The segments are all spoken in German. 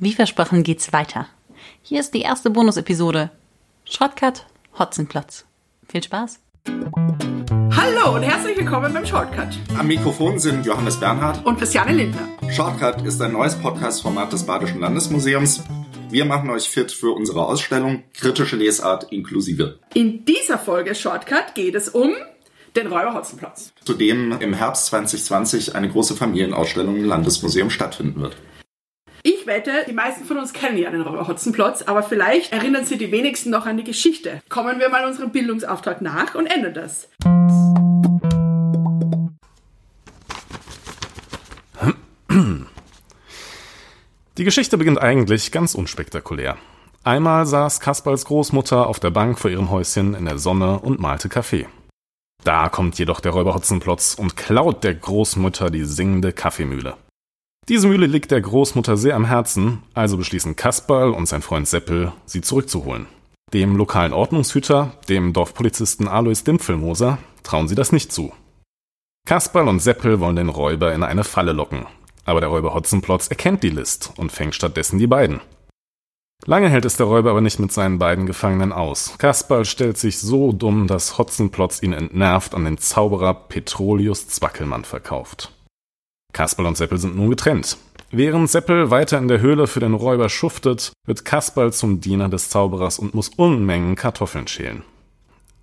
Wie versprochen geht's weiter. Hier ist die erste Bonus-Episode. Shortcut Hotzenplotz. Viel Spaß. Hallo und herzlich willkommen beim Shortcut. Am Mikrofon sind Johannes Bernhard und Christiane Lindner. Shortcut ist ein neues Podcast-Format des Badischen Landesmuseums. Wir machen euch fit für unsere Ausstellung Kritische Lesart inklusive. In dieser Folge Shortcut geht es um den Räuber Hotzenplatz. Zudem im Herbst 2020 eine große Familienausstellung im Landesmuseum stattfinden wird. Ich wette, die meisten von uns kennen ja den Räuber Hotzenplotz, aber vielleicht erinnern sich die wenigsten noch an die Geschichte. Kommen wir mal unserem Bildungsauftrag nach und ändern das. Die Geschichte beginnt eigentlich ganz unspektakulär. Einmal saß Kasperls Großmutter auf der Bank vor ihrem Häuschen in der Sonne und malte Kaffee. Da kommt jedoch der Räuber Hotzenplotz und klaut der Großmutter die singende Kaffeemühle. Diese Mühle liegt der Großmutter sehr am Herzen, also beschließen Kasperl und sein Freund Seppel, sie zurückzuholen. Dem lokalen Ordnungshüter, dem Dorfpolizisten Alois Dimpfelmoser, trauen sie das nicht zu. Kasperl und Seppel wollen den Räuber in eine Falle locken, aber der Räuber Hotzenplotz erkennt die List und fängt stattdessen die beiden. Lange hält es der Räuber aber nicht mit seinen beiden Gefangenen aus. Kasperl stellt sich so dumm, dass Hotzenplotz ihn entnervt an den Zauberer Petrolius Zwackelmann verkauft. Kasperl und Seppel sind nun getrennt. Während Seppel weiter in der Höhle für den Räuber schuftet, wird Kasperl zum Diener des Zauberers und muss Unmengen Kartoffeln schälen.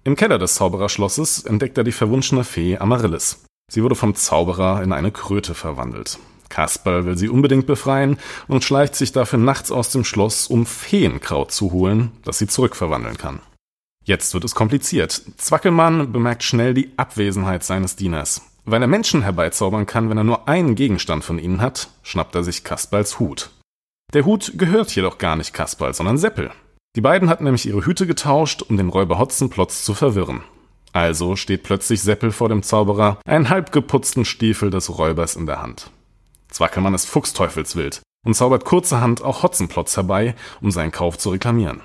Im Keller des Zaubererschlosses entdeckt er die verwunschene Fee Amaryllis. Sie wurde vom Zauberer in eine Kröte verwandelt. Kasperl will sie unbedingt befreien und schleicht sich dafür nachts aus dem Schloss, um Feenkraut zu holen, das sie zurückverwandeln kann. Jetzt wird es kompliziert. Zwackelmann bemerkt schnell die Abwesenheit seines Dieners. Weil er Menschen herbeizaubern kann, wenn er nur einen Gegenstand von ihnen hat, schnappt er sich Kasperls Hut. Der Hut gehört jedoch gar nicht Kasperl, sondern Seppel. Die beiden hatten nämlich ihre Hüte getauscht, um den Räuber Hotzenplotz zu verwirren. Also steht plötzlich Seppel vor dem Zauberer, einen halb geputzten Stiefel des Räubers in der Hand. Zwackelmann ist fuchsteufelswild und zaubert kurzerhand auch Hotzenplotz herbei, um seinen Kauf zu reklamieren.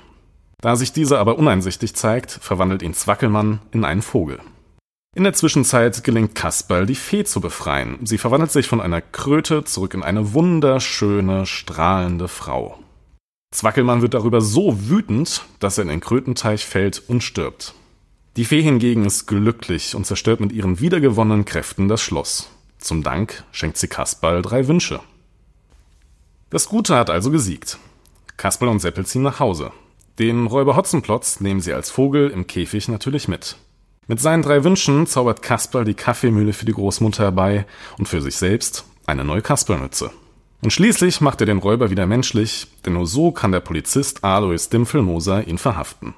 Da sich dieser aber uneinsichtig zeigt, verwandelt ihn Zwackelmann in einen Vogel. In der Zwischenzeit gelingt Kasperl, die Fee zu befreien. Sie verwandelt sich von einer Kröte zurück in eine wunderschöne, strahlende Frau. Zwackelmann wird darüber so wütend, dass er in den Krötenteich fällt und stirbt. Die Fee hingegen ist glücklich und zerstört mit ihren wiedergewonnenen Kräften das Schloss. Zum Dank schenkt sie Kasperl drei Wünsche. Das Gute hat also gesiegt. Kasperl und Seppel ziehen nach Hause. Den Räuber Hotzenplotz nehmen sie als Vogel im Käfig natürlich mit. Mit seinen drei Wünschen zaubert Kasperl die Kaffeemühle für die Großmutter herbei und für sich selbst eine neue Kasperlmütze. Und schließlich macht er den Räuber wieder menschlich, denn nur so kann der Polizist Alois Dimpfelmoser ihn verhaften.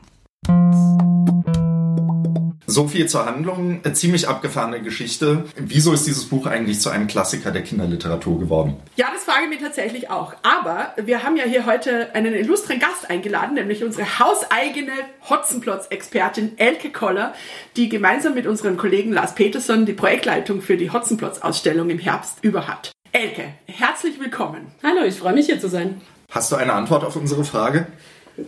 So viel zur Handlung. Eine ziemlich abgefahrene Geschichte. Wieso ist dieses Buch eigentlich zu einem Klassiker der Kinderliteratur geworden? Ja, das frage ich mir tatsächlich auch. Aber wir haben ja hier heute einen illustren Gast eingeladen, nämlich unsere hauseigene Hotzenplotz-Expertin Elke Koller, die gemeinsam mit unserem Kollegen Lars Peterson die Projektleitung für die Hotzenplotz-Ausstellung im Herbst über hat. Elke, herzlich willkommen. Hallo, ich freue mich hier zu sein. Hast du eine Antwort auf unsere Frage?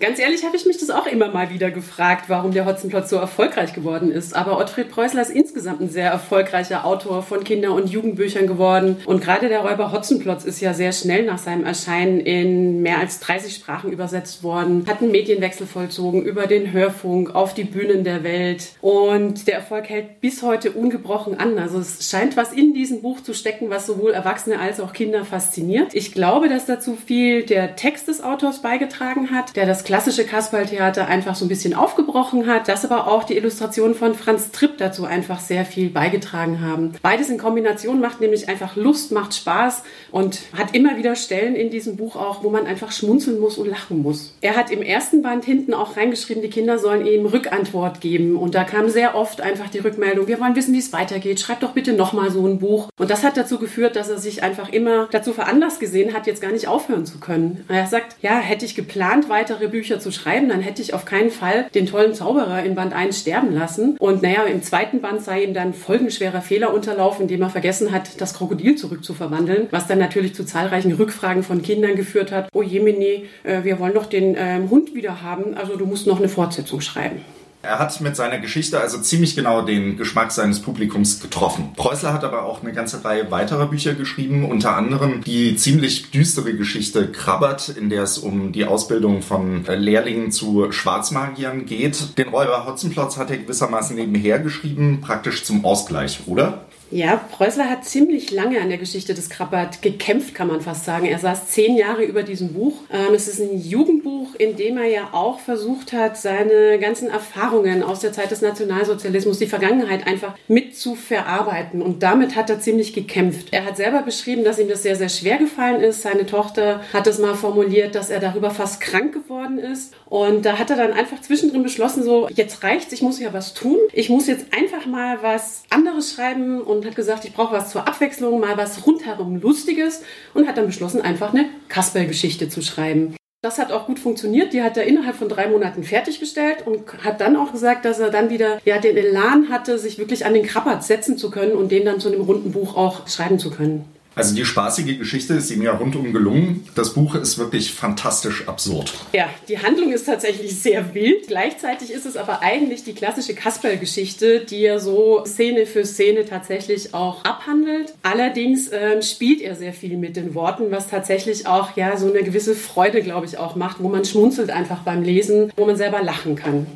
Ganz ehrlich habe ich mich das auch immer mal wieder gefragt, warum der Hotzenplotz so erfolgreich geworden ist. Aber Ottfried Preußler ist insgesamt ein sehr erfolgreicher Autor von Kinder- und Jugendbüchern geworden. Und gerade der Räuber Hotzenplotz ist ja sehr schnell nach seinem Erscheinen in mehr als 30 Sprachen übersetzt worden, hat einen Medienwechsel vollzogen über den Hörfunk auf die Bühnen der Welt. Und der Erfolg hält bis heute ungebrochen an. Also es scheint was in diesem Buch zu stecken, was sowohl Erwachsene als auch Kinder fasziniert. Ich glaube, dass dazu viel der Text des Autors beigetragen hat, der das das klassische Kasperltheater einfach so ein bisschen aufgebrochen hat, dass aber auch die Illustrationen von Franz Tripp dazu einfach sehr viel beigetragen haben. Beides in Kombination macht nämlich einfach Lust, macht Spaß und hat immer wieder Stellen in diesem Buch auch, wo man einfach schmunzeln muss und lachen muss. Er hat im ersten Band hinten auch reingeschrieben, die Kinder sollen ihm Rückantwort geben und da kam sehr oft einfach die Rückmeldung, wir wollen wissen, wie es weitergeht, schreib doch bitte nochmal so ein Buch. Und das hat dazu geführt, dass er sich einfach immer dazu veranlasst gesehen hat, jetzt gar nicht aufhören zu können. Er sagt, ja, hätte ich geplant, weitere weitere Bücher zu schreiben, dann hätte ich auf keinen Fall den tollen Zauberer in Band 1 sterben lassen. Und naja, im zweiten Band sei ihm dann folgenschwerer Fehler unterlaufen, indem er vergessen hat, das Krokodil zurückzuverwandeln, was dann natürlich zu zahlreichen Rückfragen von Kindern geführt hat. Oh Jemini, äh, wir wollen doch den ähm, Hund wieder haben, also du musst noch eine Fortsetzung schreiben. Er hat mit seiner Geschichte also ziemlich genau den Geschmack seines Publikums getroffen. Preußler hat aber auch eine ganze Reihe weiterer Bücher geschrieben, unter anderem die ziemlich düstere Geschichte Krabbert, in der es um die Ausbildung von Lehrlingen zu Schwarzmagiern geht. Den Räuber Hotzenplotz hat er gewissermaßen nebenher geschrieben, praktisch zum Ausgleich, oder? Ja, Preußler hat ziemlich lange an der Geschichte des Krabbert gekämpft, kann man fast sagen. Er saß zehn Jahre über diesem Buch. Ähm, es ist ein Jugendbuch, in dem er ja auch versucht hat, seine ganzen Erfahrungen aus der Zeit des Nationalsozialismus, die Vergangenheit einfach mit zu verarbeiten. Und damit hat er ziemlich gekämpft. Er hat selber beschrieben, dass ihm das sehr, sehr schwer gefallen ist. Seine Tochter hat es mal formuliert, dass er darüber fast krank geworden ist. Und da hat er dann einfach zwischendrin beschlossen, so, jetzt reicht's, ich muss ja was tun. Ich muss jetzt einfach mal was anderes schreiben und hat gesagt, ich brauche was zur Abwechslung, mal was rundherum Lustiges und hat dann beschlossen, einfach eine Kasperl-Geschichte zu schreiben. Das hat auch gut funktioniert. Die hat er innerhalb von drei Monaten fertiggestellt und hat dann auch gesagt, dass er dann wieder ja, den Elan hatte, sich wirklich an den Krabbert setzen zu können und den dann zu einem runden Buch auch schreiben zu können. Also die spaßige Geschichte ist ihm ja rundum gelungen. Das Buch ist wirklich fantastisch absurd. Ja, die Handlung ist tatsächlich sehr wild. Gleichzeitig ist es aber eigentlich die klassische Kasperl-Geschichte, die er so Szene für Szene tatsächlich auch abhandelt. Allerdings ähm, spielt er sehr viel mit den Worten, was tatsächlich auch ja so eine gewisse Freude, glaube ich, auch macht, wo man schmunzelt einfach beim Lesen, wo man selber lachen kann.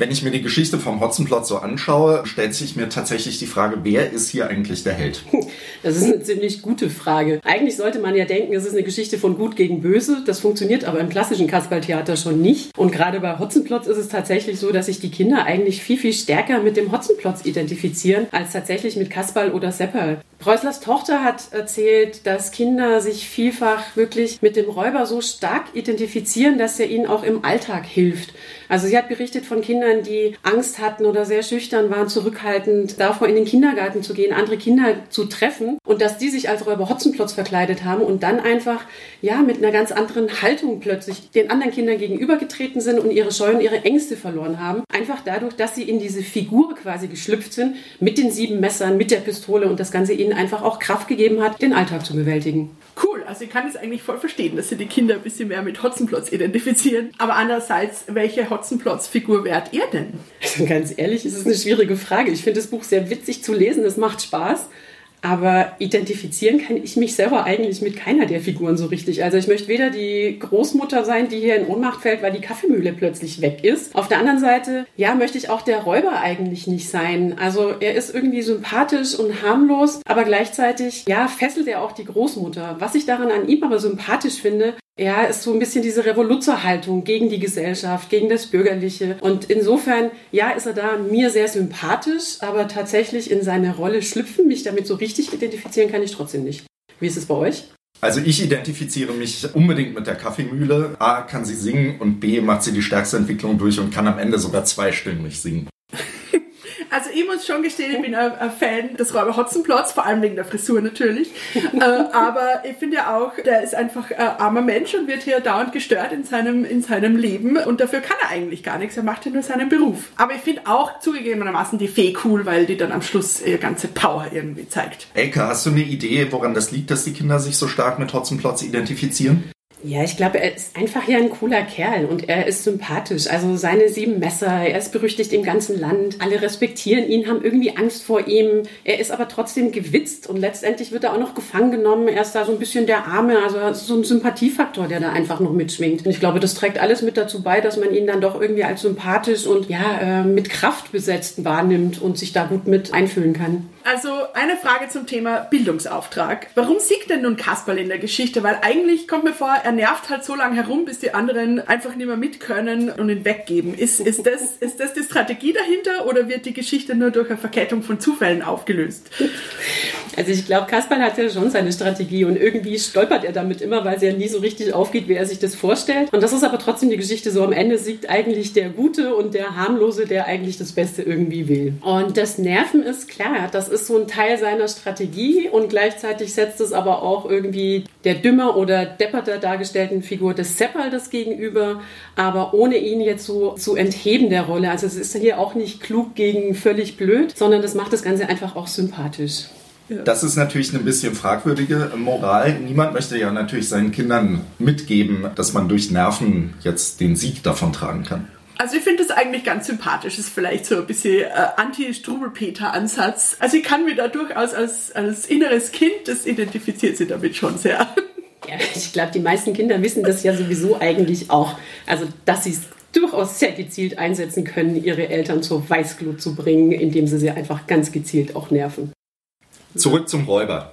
Wenn ich mir die Geschichte vom Hotzenplot so anschaue, stellt sich mir tatsächlich die Frage, wer ist hier eigentlich der Held? Das ist eine ziemlich gute Frage. Eigentlich sollte man ja denken, es ist eine Geschichte von Gut gegen Böse. Das funktioniert aber im klassischen Kasperltheater schon nicht. Und gerade bei Hotzenplotz ist es tatsächlich so, dass sich die Kinder eigentlich viel, viel stärker mit dem Hotzenplotz identifizieren, als tatsächlich mit Kasperl oder Seppel. Preußlers Tochter hat erzählt, dass Kinder sich vielfach wirklich mit dem Räuber so stark identifizieren, dass er ihnen auch im Alltag hilft. Also sie hat berichtet von Kindern, die Angst hatten oder sehr schüchtern waren, zurückhaltend, davor in den Kindergarten zu gehen, andere Kinder zu treffen und dass die sich als Räuber Hotzenplotz verkleidet haben und dann einfach, ja, mit einer ganz anderen Haltung plötzlich den anderen Kindern gegenübergetreten sind und ihre Scheu und ihre Ängste verloren haben. Einfach dadurch, dass sie in diese Figur quasi geschlüpft sind, mit den sieben Messern, mit der Pistole und das Ganze ihnen einfach auch Kraft gegeben hat, den Alltag zu bewältigen. Cool, also ich kann es eigentlich voll verstehen, dass sie die Kinder ein bisschen mehr mit Hotzenplotz identifizieren. Aber andererseits, welche Hotzenplotz-Figur wärt ihr denn? Also ganz ehrlich, es ist eine schwierige Frage. Ich finde das Buch sehr witzig zu lesen, es macht Spaß. Aber identifizieren kann ich mich selber eigentlich mit keiner der Figuren so richtig. Also ich möchte weder die Großmutter sein, die hier in Ohnmacht fällt, weil die Kaffeemühle plötzlich weg ist. Auf der anderen Seite, ja, möchte ich auch der Räuber eigentlich nicht sein. Also er ist irgendwie sympathisch und harmlos, aber gleichzeitig, ja, fesselt er auch die Großmutter. Was ich daran an ihm aber sympathisch finde, ja, ist so ein bisschen diese Revoluzerhaltung gegen die Gesellschaft, gegen das Bürgerliche. Und insofern, ja, ist er da mir sehr sympathisch, aber tatsächlich in seine Rolle schlüpfen, mich damit so richtig identifizieren kann ich trotzdem nicht. Wie ist es bei euch? Also ich identifiziere mich unbedingt mit der Kaffeemühle. A kann sie singen und B macht sie die stärkste Entwicklung durch und kann am Ende sogar zweistimmig singen. Also ich muss schon gestehen, ich bin ein, Fan des Räuber Hotzenplotz, vor allem wegen der Frisur natürlich. äh, aber ich finde ja auch, der ist einfach ein armer Mensch und wird hier dauernd gestört in seinem, in seinem Leben und dafür kann er eigentlich gar nichts. Er macht ja nur seinen Beruf. Aber ich finde auch zugegebenermaßen die Fee cool, weil die dann am Schluss ihre ganze Power irgendwie zeigt. Elke, hast du eine Idee, woran das liegt, dass die Kinder sich so stark mit Hotzenplotz identifizieren? Ja, ich glaube, er ist einfach ja ein cooler Kerl und er ist sympathisch. Also seine sieben Messer, er ist berüchtigt im ganzen Land. Alle respektieren ihn, haben irgendwie Angst vor ihm. Er ist aber trotzdem gewitzt und letztendlich wird er auch noch gefangen genommen. Er ist da so ein bisschen der Arme, also so ein Sympathiefaktor, der da einfach noch mitschwingt. Und ich glaube, das trägt alles mit dazu bei, dass man ihn dann doch irgendwie als sympathisch und ja, äh, mit Kraft besetzt wahrnimmt und sich da gut mit einfühlen kann. Also eine Frage zum Thema Bildungsauftrag. Warum siegt denn nun Kasperl in der Geschichte? Weil eigentlich kommt mir vor, er nervt halt so lange herum, bis die anderen einfach nicht mehr mit können und ihn weggeben. Ist, ist, das, ist das die Strategie dahinter oder wird die Geschichte nur durch eine Verkettung von Zufällen aufgelöst? Also ich glaube, Kasperl hat ja schon seine Strategie und irgendwie stolpert er damit immer, weil sie ja nie so richtig aufgeht, wie er sich das vorstellt. Und das ist aber trotzdem die Geschichte so. Am Ende siegt eigentlich der Gute und der Harmlose, der eigentlich das Beste irgendwie will. Und das Nerven ist klar, das ist ist so ein Teil seiner Strategie und gleichzeitig setzt es aber auch irgendwie der dümmer oder depperter dargestellten Figur des Seppal das gegenüber, aber ohne ihn jetzt so zu entheben der Rolle. Also es ist hier auch nicht klug gegen völlig blöd, sondern das macht das Ganze einfach auch sympathisch. Das ist natürlich eine bisschen fragwürdige Moral. Niemand möchte ja natürlich seinen Kindern mitgeben, dass man durch Nerven jetzt den Sieg davon tragen kann. Also ich finde das eigentlich ganz sympathisch. Ist vielleicht so ein bisschen äh, Anti-Strubelpeter-Ansatz. Also ich kann mir da durchaus als, als inneres Kind, das identifiziert sich damit schon sehr. Ja, ich glaube, die meisten Kinder wissen das ja sowieso eigentlich auch. Also, dass sie es durchaus sehr gezielt einsetzen können, ihre Eltern zur Weißglut zu bringen, indem sie sie einfach ganz gezielt auch nerven. Zurück zum Räuber.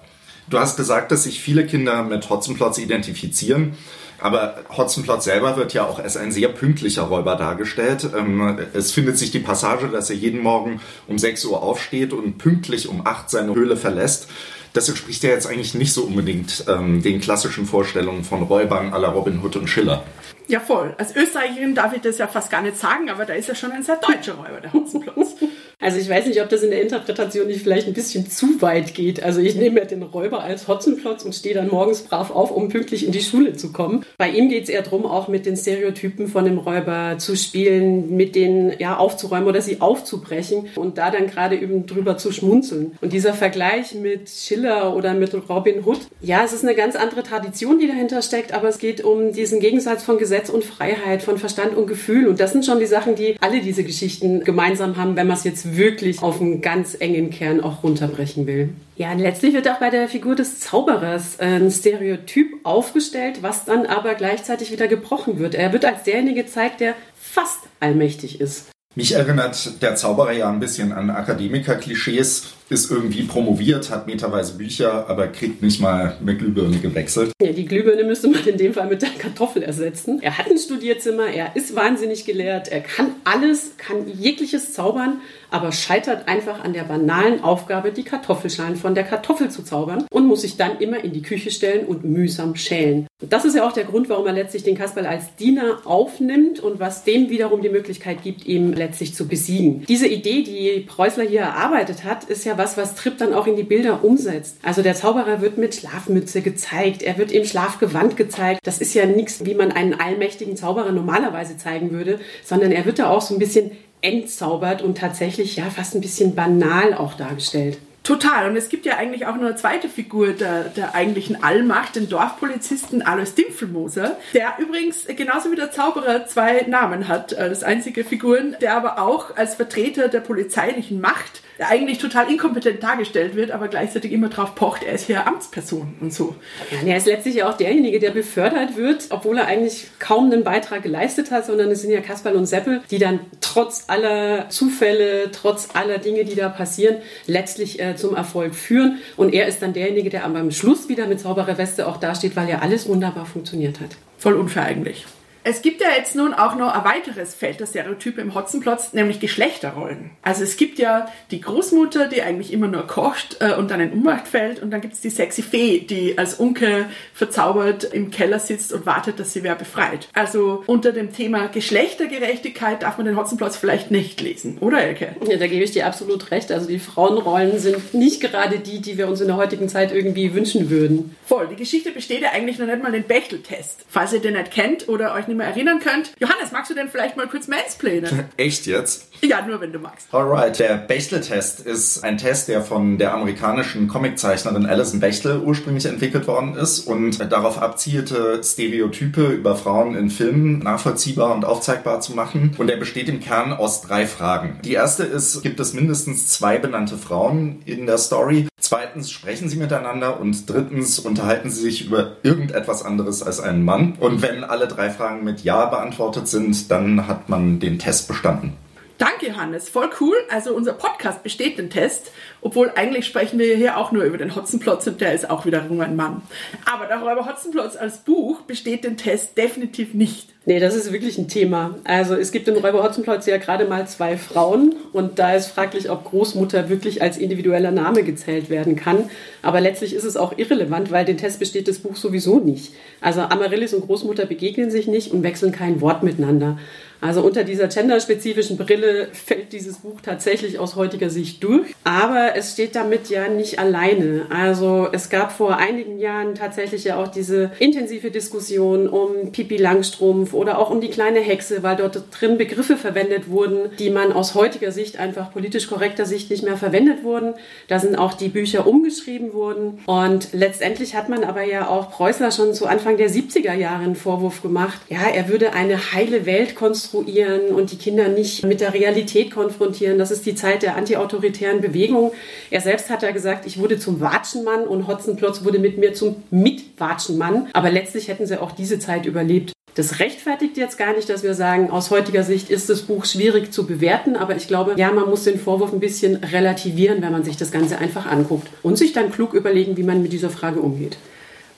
Du hast gesagt, dass sich viele Kinder mit Hotzenplotz identifizieren. Aber Hotzenplotz selber wird ja auch als ein sehr pünktlicher Räuber dargestellt. Ähm, es findet sich die Passage, dass er jeden Morgen um 6 Uhr aufsteht und pünktlich um 8 seine Höhle verlässt. Das entspricht ja jetzt eigentlich nicht so unbedingt ähm, den klassischen Vorstellungen von Räubern la Robin Hood und Schiller. Ja, voll. Als Österreicherin darf ich das ja fast gar nicht sagen, aber da ist ja schon ein sehr deutscher Räuber, der Hotzenplotz. Also ich weiß nicht, ob das in der Interpretation nicht vielleicht ein bisschen zu weit geht. Also ich nehme ja den Räuber als Hotzenplotz und stehe dann morgens brav auf, um pünktlich in die Schule zu kommen. Bei ihm geht es eher darum, auch mit den Stereotypen von dem Räuber zu spielen, mit denen ja aufzuräumen oder sie aufzubrechen und da dann gerade eben drüber zu schmunzeln. Und dieser Vergleich mit Schiller oder mit Robin Hood, ja, es ist eine ganz andere Tradition, die dahinter steckt, aber es geht um diesen Gegensatz von Gesetz und Freiheit, von Verstand und Gefühl. Und das sind schon die Sachen, die alle diese Geschichten gemeinsam haben, wenn man es jetzt wirklich auf einen ganz engen Kern auch runterbrechen will. Ja, letztlich wird auch bei der Figur des Zauberers ein Stereotyp aufgestellt, was dann aber gleichzeitig wieder gebrochen wird. Er wird als derjenige gezeigt, der fast allmächtig ist. Mich erinnert der Zauberer ja ein bisschen an Akademiker-Klischees ist irgendwie promoviert, hat meterweise Bücher, aber kriegt nicht mal eine Glühbirne gewechselt. Ja, die Glühbirne müsste man in dem Fall mit der Kartoffel ersetzen. Er hat ein Studierzimmer, er ist wahnsinnig gelehrt, er kann alles, kann jegliches zaubern, aber scheitert einfach an der banalen Aufgabe, die Kartoffelschalen von der Kartoffel zu zaubern und muss sich dann immer in die Küche stellen und mühsam schälen. Das ist ja auch der Grund, warum er letztlich den Kasperl als Diener aufnimmt und was dem wiederum die Möglichkeit gibt, ihn letztlich zu besiegen. Diese Idee, die Preußler hier erarbeitet hat, ist ja was, was Tripp dann auch in die Bilder umsetzt. Also der Zauberer wird mit Schlafmütze gezeigt, er wird im Schlafgewand gezeigt. Das ist ja nichts, wie man einen allmächtigen Zauberer normalerweise zeigen würde, sondern er wird da auch so ein bisschen entzaubert und tatsächlich ja fast ein bisschen banal auch dargestellt. Total. Und es gibt ja eigentlich auch noch eine zweite Figur der, der eigentlichen Allmacht, den Dorfpolizisten Alois Dimpfelmoser, der übrigens genauso wie der Zauberer zwei Namen hat als einzige Figuren, der aber auch als Vertreter der polizeilichen Macht der eigentlich total inkompetent dargestellt wird, aber gleichzeitig immer drauf pocht, er ist hier Amtsperson und so. Ja, er ist letztlich auch derjenige, der befördert wird, obwohl er eigentlich kaum einen Beitrag geleistet hat, sondern es sind ja Kasperl und Seppel, die dann trotz aller Zufälle, trotz aller Dinge, die da passieren, letztlich äh, zum Erfolg führen. Und er ist dann derjenige, der am Schluss wieder mit sauberer Weste auch dasteht, weil ja alles wunderbar funktioniert hat. Voll unfair eigentlich. Es gibt ja jetzt nun auch noch ein weiteres Feld der Stereotype im Hotzenplotz, nämlich Geschlechterrollen. Also es gibt ja die Großmutter, die eigentlich immer nur kocht äh, und dann in Ummacht fällt und dann gibt es die sexy Fee, die als Unke verzaubert im Keller sitzt und wartet, dass sie wer befreit. Also unter dem Thema Geschlechtergerechtigkeit darf man den Hotzenplotz vielleicht nicht lesen, oder Elke? Ja, da gebe ich dir absolut recht. Also die Frauenrollen sind nicht gerade die, die wir uns in der heutigen Zeit irgendwie wünschen würden. Voll. Die Geschichte besteht ja eigentlich noch nicht mal den Bechteltest. Falls ihr den nicht kennt oder euch nicht nicht mehr erinnern könnt. Johannes, magst du denn vielleicht mal kurz mansplainen? Echt jetzt? Ja, nur wenn du magst. Alright, der Bechtel-Test ist ein Test, der von der amerikanischen Comiczeichnerin Alison Bechtel ursprünglich entwickelt worden ist und darauf abzielte, Stereotype über Frauen in Filmen nachvollziehbar und aufzeigbar zu machen. Und er besteht im Kern aus drei Fragen. Die erste ist, gibt es mindestens zwei benannte Frauen in der Story? Zweitens, sprechen sie miteinander? Und drittens, unterhalten sie sich über irgendetwas anderes als einen Mann? Und wenn alle drei Fragen mit Ja beantwortet sind, dann hat man den Test bestanden. Danke, Johannes. Voll cool. Also unser Podcast besteht den Test, obwohl eigentlich sprechen wir hier auch nur über den Hotzenplotz und der ist auch wiederum ein Mann. Aber der Räuber Hotzenplotz als Buch besteht den Test definitiv nicht. Nee, das ist wirklich ein Thema. Also es gibt in Räuber Hotzenplotz ja gerade mal zwei Frauen und da ist fraglich, ob Großmutter wirklich als individueller Name gezählt werden kann. Aber letztlich ist es auch irrelevant, weil den Test besteht das Buch sowieso nicht. Also Amaryllis und Großmutter begegnen sich nicht und wechseln kein Wort miteinander. Also unter dieser genderspezifischen Brille fällt dieses Buch tatsächlich aus heutiger Sicht durch. Aber es steht damit ja nicht alleine. Also es gab vor einigen Jahren tatsächlich ja auch diese intensive Diskussion um Pipi Langstrumpf oder auch um die kleine Hexe, weil dort drin Begriffe verwendet wurden, die man aus heutiger Sicht einfach politisch korrekter Sicht nicht mehr verwendet wurden. Da sind auch die Bücher umgeschrieben worden. Und letztendlich hat man aber ja auch Preußler schon zu Anfang der 70er Jahre einen Vorwurf gemacht. Ja, er würde eine heile Welt konstruieren konstruieren und die Kinder nicht mit der Realität konfrontieren. Das ist die Zeit der antiautoritären Bewegung. Er selbst hat ja gesagt, ich wurde zum Watschenmann und Hotzenplotz wurde mit mir zum Mitwatschenmann. Aber letztlich hätten sie auch diese Zeit überlebt. Das rechtfertigt jetzt gar nicht, dass wir sagen, aus heutiger Sicht ist das Buch schwierig zu bewerten, aber ich glaube, ja, man muss den Vorwurf ein bisschen relativieren, wenn man sich das Ganze einfach anguckt und sich dann klug überlegen, wie man mit dieser Frage umgeht.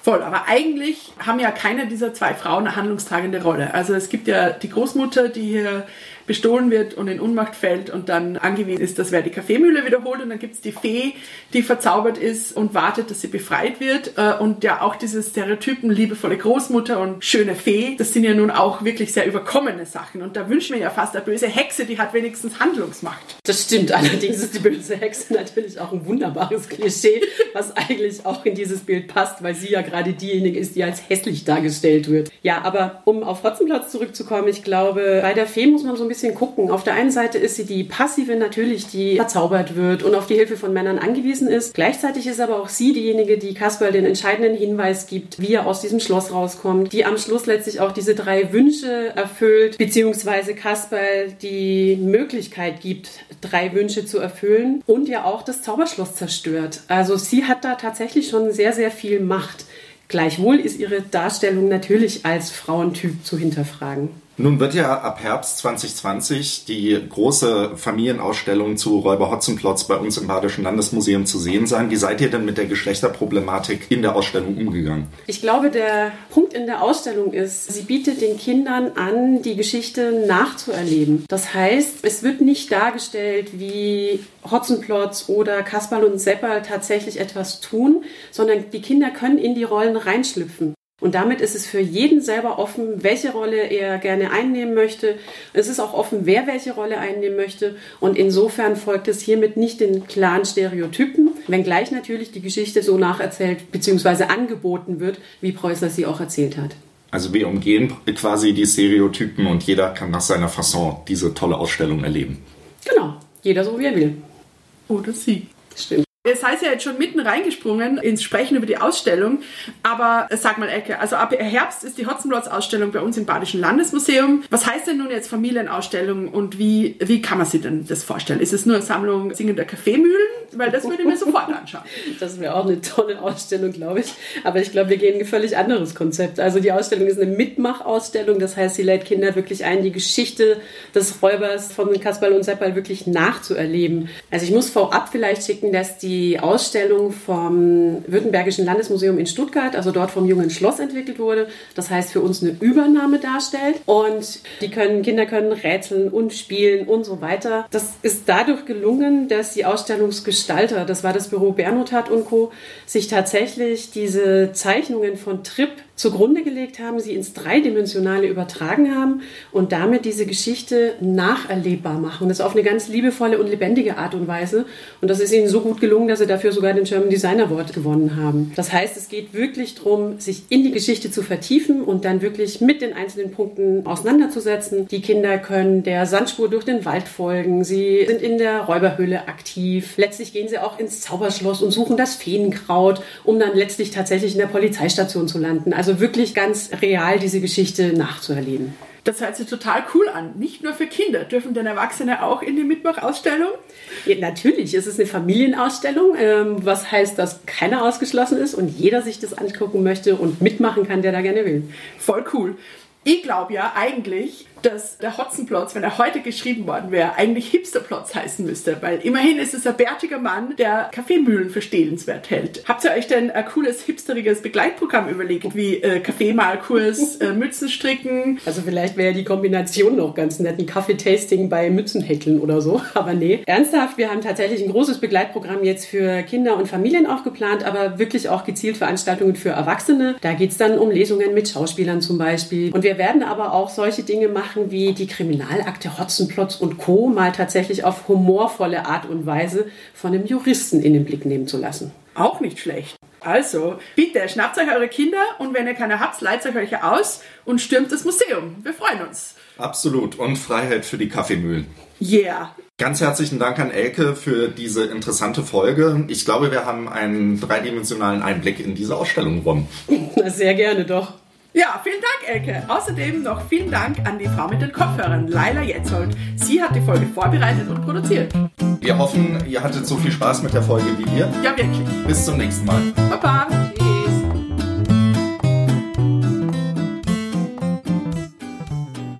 Voll, aber eigentlich haben ja keine dieser zwei Frauen eine handlungstragende Rolle. Also es gibt ja die Großmutter, die hier bestohlen wird und in Unmacht fällt und dann angewiesen ist, dass wer die Kaffeemühle wiederholt und dann gibt es die Fee, die verzaubert ist und wartet, dass sie befreit wird äh, und ja auch diese Stereotypen liebevolle Großmutter und schöne Fee, das sind ja nun auch wirklich sehr überkommene Sachen und da wünschen wir ja fast eine böse Hexe, die hat wenigstens Handlungsmacht. Das stimmt, allerdings ist die böse Hexe natürlich auch ein wunderbares Klischee, was eigentlich auch in dieses Bild passt, weil sie ja gerade diejenige ist, die als hässlich dargestellt wird. Ja, aber um auf Hotzenplatz zurückzukommen, ich glaube, bei der Fee muss man so ein bisschen bisschen gucken. Auf der einen Seite ist sie die Passive natürlich, die verzaubert wird und auf die Hilfe von Männern angewiesen ist. Gleichzeitig ist aber auch sie diejenige, die Kasperl den entscheidenden Hinweis gibt, wie er aus diesem Schloss rauskommt, die am Schluss letztlich auch diese drei Wünsche erfüllt, beziehungsweise Kasperl die Möglichkeit gibt, drei Wünsche zu erfüllen und ja auch das Zauberschloss zerstört. Also sie hat da tatsächlich schon sehr, sehr viel Macht. Gleichwohl ist ihre Darstellung natürlich als Frauentyp zu hinterfragen. Nun wird ja ab Herbst 2020 die große Familienausstellung zu Räuber Hotzenplotz bei uns im Badischen Landesmuseum zu sehen sein. Wie seid ihr denn mit der Geschlechterproblematik in der Ausstellung umgegangen? Ich glaube, der Punkt in der Ausstellung ist, sie bietet den Kindern an, die Geschichte nachzuerleben. Das heißt, es wird nicht dargestellt, wie Hotzenplotz oder Kasperl und Seppal tatsächlich etwas tun, sondern die Kinder können in die Rollen reinschlüpfen. Und damit ist es für jeden selber offen, welche Rolle er gerne einnehmen möchte. Es ist auch offen, wer welche Rolle einnehmen möchte. Und insofern folgt es hiermit nicht den klaren Stereotypen, wenngleich natürlich die Geschichte so nacherzählt bzw. angeboten wird, wie Preußler sie auch erzählt hat. Also wir umgehen quasi die Stereotypen und jeder kann nach seiner Fasson diese tolle Ausstellung erleben. Genau, jeder so wie er will. Oder sie. Stimmt. Das heißt ja jetzt schon mitten reingesprungen ins Sprechen über die Ausstellung. Aber sag mal, Ecke, also ab Herbst ist die Hotzenplotz-Ausstellung bei uns im Badischen Landesmuseum. Was heißt denn nun jetzt Familienausstellung und wie, wie kann man sich denn das vorstellen? Ist es nur eine Sammlung singender Kaffeemühlen? Weil das würde ich mir sofort anschauen. Das wäre auch eine tolle Ausstellung, glaube ich. Aber ich glaube, wir gehen ein völlig anderes Konzept. Also die Ausstellung ist eine Mitmachausstellung. Das heißt, sie lädt Kinder wirklich ein, die Geschichte des Räubers von Kasperl und Seppal wirklich nachzuerleben. Also ich muss vorab vielleicht schicken, dass die Ausstellung vom Württembergischen Landesmuseum in Stuttgart, also dort vom Jungen Schloss entwickelt wurde. Das heißt für uns eine Übernahme darstellt. Und die können, Kinder können rätseln und spielen und so weiter. Das ist dadurch gelungen, dass die Ausstellungsgestalter, das war das Büro Bernotat und Co., sich tatsächlich diese Zeichnungen von Trip zugrunde gelegt haben, sie ins Dreidimensionale übertragen haben und damit diese Geschichte nacherlebbar machen. Und das auf eine ganz liebevolle und lebendige Art und Weise. Und das ist ihnen so gut gelungen, dass sie dafür sogar den German Designer Award gewonnen haben. Das heißt, es geht wirklich darum, sich in die Geschichte zu vertiefen und dann wirklich mit den einzelnen Punkten auseinanderzusetzen. Die Kinder können der Sandspur durch den Wald folgen. Sie sind in der Räuberhöhle aktiv. Letztlich gehen sie auch ins Zauberschloss und suchen das Feenkraut, um dann letztlich tatsächlich in der Polizeistation zu landen. Also also wirklich ganz real diese Geschichte nachzuerleben. Das hört sich total cool an. Nicht nur für Kinder. Dürfen denn Erwachsene auch in die Mitmachausstellung? Ja, natürlich. Es ist eine Familienausstellung, ähm, was heißt, dass keiner ausgeschlossen ist und jeder sich das angucken möchte und mitmachen kann, der da gerne will. Voll cool. Ich glaube ja eigentlich, dass der Hotzenplotz, wenn er heute geschrieben worden wäre, eigentlich Hipsterplotz heißen müsste, weil immerhin ist es ein bärtiger Mann, der Kaffeemühlen für stehlenswert hält. Habt ihr euch denn ein cooles, hipsteriges Begleitprogramm überlegt, wie äh, Kaffeemalkurs, äh, Mützenstricken? Also vielleicht wäre die Kombination noch ganz nett, ein Kaffeetasting bei Mützenhäkeln oder so, aber nee. Ernsthaft, wir haben tatsächlich ein großes Begleitprogramm jetzt für Kinder und Familien auch geplant, aber wirklich auch gezielt Veranstaltungen für Erwachsene. Da geht es dann um Lesungen mit Schauspielern zum Beispiel. Und wir werden aber auch solche Dinge machen, Sachen wie die Kriminalakte Hotzenplotz und Co. mal tatsächlich auf humorvolle Art und Weise von einem Juristen in den Blick nehmen zu lassen. Auch nicht schlecht. Also, bitte, schnappt euch eure Kinder und wenn ihr keine habt, leiht euch welche aus und stürmt das Museum. Wir freuen uns. Absolut. Und Freiheit für die Kaffeemühlen. Yeah. Ganz herzlichen Dank an Elke für diese interessante Folge. Ich glaube, wir haben einen dreidimensionalen Einblick in diese Ausstellung gewonnen. Sehr gerne doch. Ja, vielen Dank, Elke. Außerdem noch vielen Dank an die Frau mit den Kopfhörern, Laila Jetzold. Sie hat die Folge vorbereitet und produziert. Wir hoffen, ihr hattet so viel Spaß mit der Folge wie wir. Ja, wirklich. Bis zum nächsten Mal. Baba.